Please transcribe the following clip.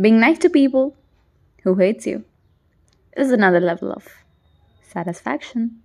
being nice to people who hates you is another level of satisfaction.